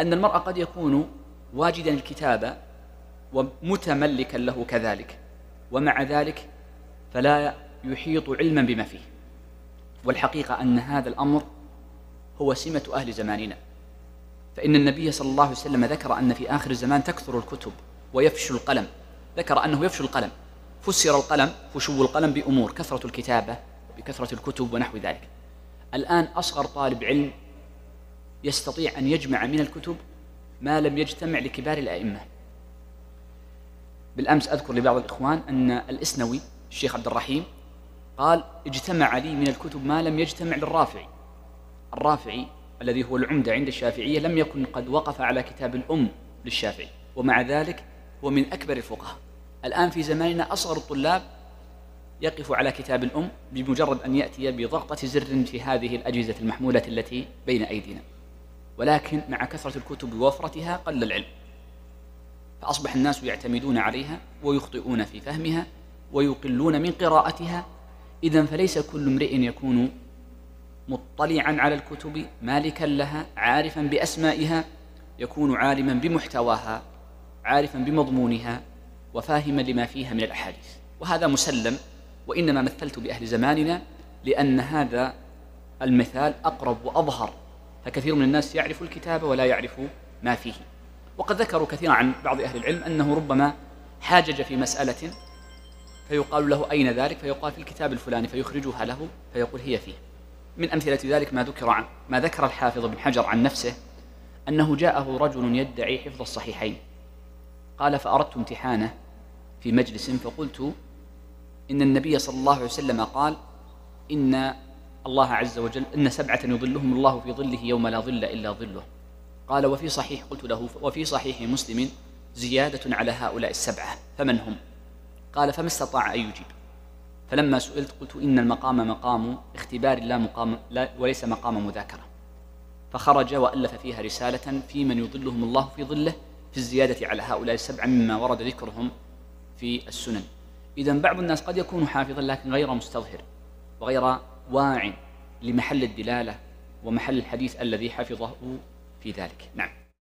أن المرء قد يكون واجدا الكتاب ومتملكا له كذلك ومع ذلك فلا يحيط علما بما فيه. والحقيقة أن هذا الأمر هو سمة أهل زماننا. فإن النبي صلى الله عليه وسلم ذكر أن في آخر الزمان تكثر الكتب ويفشل القلم ذكر أنه يفشل القلم فسر القلم فشو القلم بأمور كثرة الكتابة بكثرة الكتب ونحو ذلك. الآن أصغر طالب علم يستطيع أن يجمع من الكتب ما لم يجتمع لكبار الأئمة. بالأمس أذكر لبعض الإخوان أن الإسنوي الشيخ عبد الرحيم قال اجتمع لي من الكتب ما لم يجتمع للرافعي. الرافعي الذي هو العمدة عند الشافعية لم يكن قد وقف على كتاب الأم للشافعي ومع ذلك هو من أكبر الفقهاء. الآن في زماننا أصغر الطلاب يقف على كتاب الأم بمجرد أن يأتي بضغطة زر في هذه الأجهزة المحمولة التي بين أيدينا. ولكن مع كثرة الكتب ووفرتها قل العلم. فأصبح الناس يعتمدون عليها ويخطئون في فهمها ويقلون من قراءتها. إذا فليس كل امرئ يكون مطلعا على الكتب مالكا لها عارفا بأسمائها يكون عالما بمحتواها عارفا بمضمونها وفاهما لما فيها من الأحاديث. وهذا مسلم وإنما مثلت بأهل زماننا لأن هذا المثال أقرب وأظهر. فكثير من الناس يعرف الكتاب ولا يعرف ما فيه. وقد ذكروا كثيرا عن بعض أهل العلم أنه ربما حاجج في مسألة فيقال له أين ذلك؟ فيقال في الكتاب الفلاني فيخرجها له فيقول هي فيه. من أمثلة ذلك ما ذكر عن ما ذكر الحافظ بن حجر عن نفسه أنه جاءه رجل يدعي حفظ الصحيحين. قال فأردت امتحانه في مجلس فقلت إن النبي صلى الله عليه وسلم قال إن الله عز وجل إن سبعة يظلهم الله في ظله يوم لا ظل إلا ظله. قال وفي صحيح قلت له وفي صحيح مسلم زيادة على هؤلاء السبعة فمن هم؟ قال فما استطاع أن يجيب. فلما سئلت قلت إن المقام مقام اختبار لا مقام لا وليس مقام مذاكرة. فخرج وألف فيها رسالة في من يظلهم الله في ظله في الزيادة على هؤلاء السبعة مما ورد ذكرهم في السنن. إذا بعض الناس قد يكون حافظا لكن غير مستظهر وغير واع لمحل الدلالة ومحل الحديث الذي حفظه في ذلك. نعم.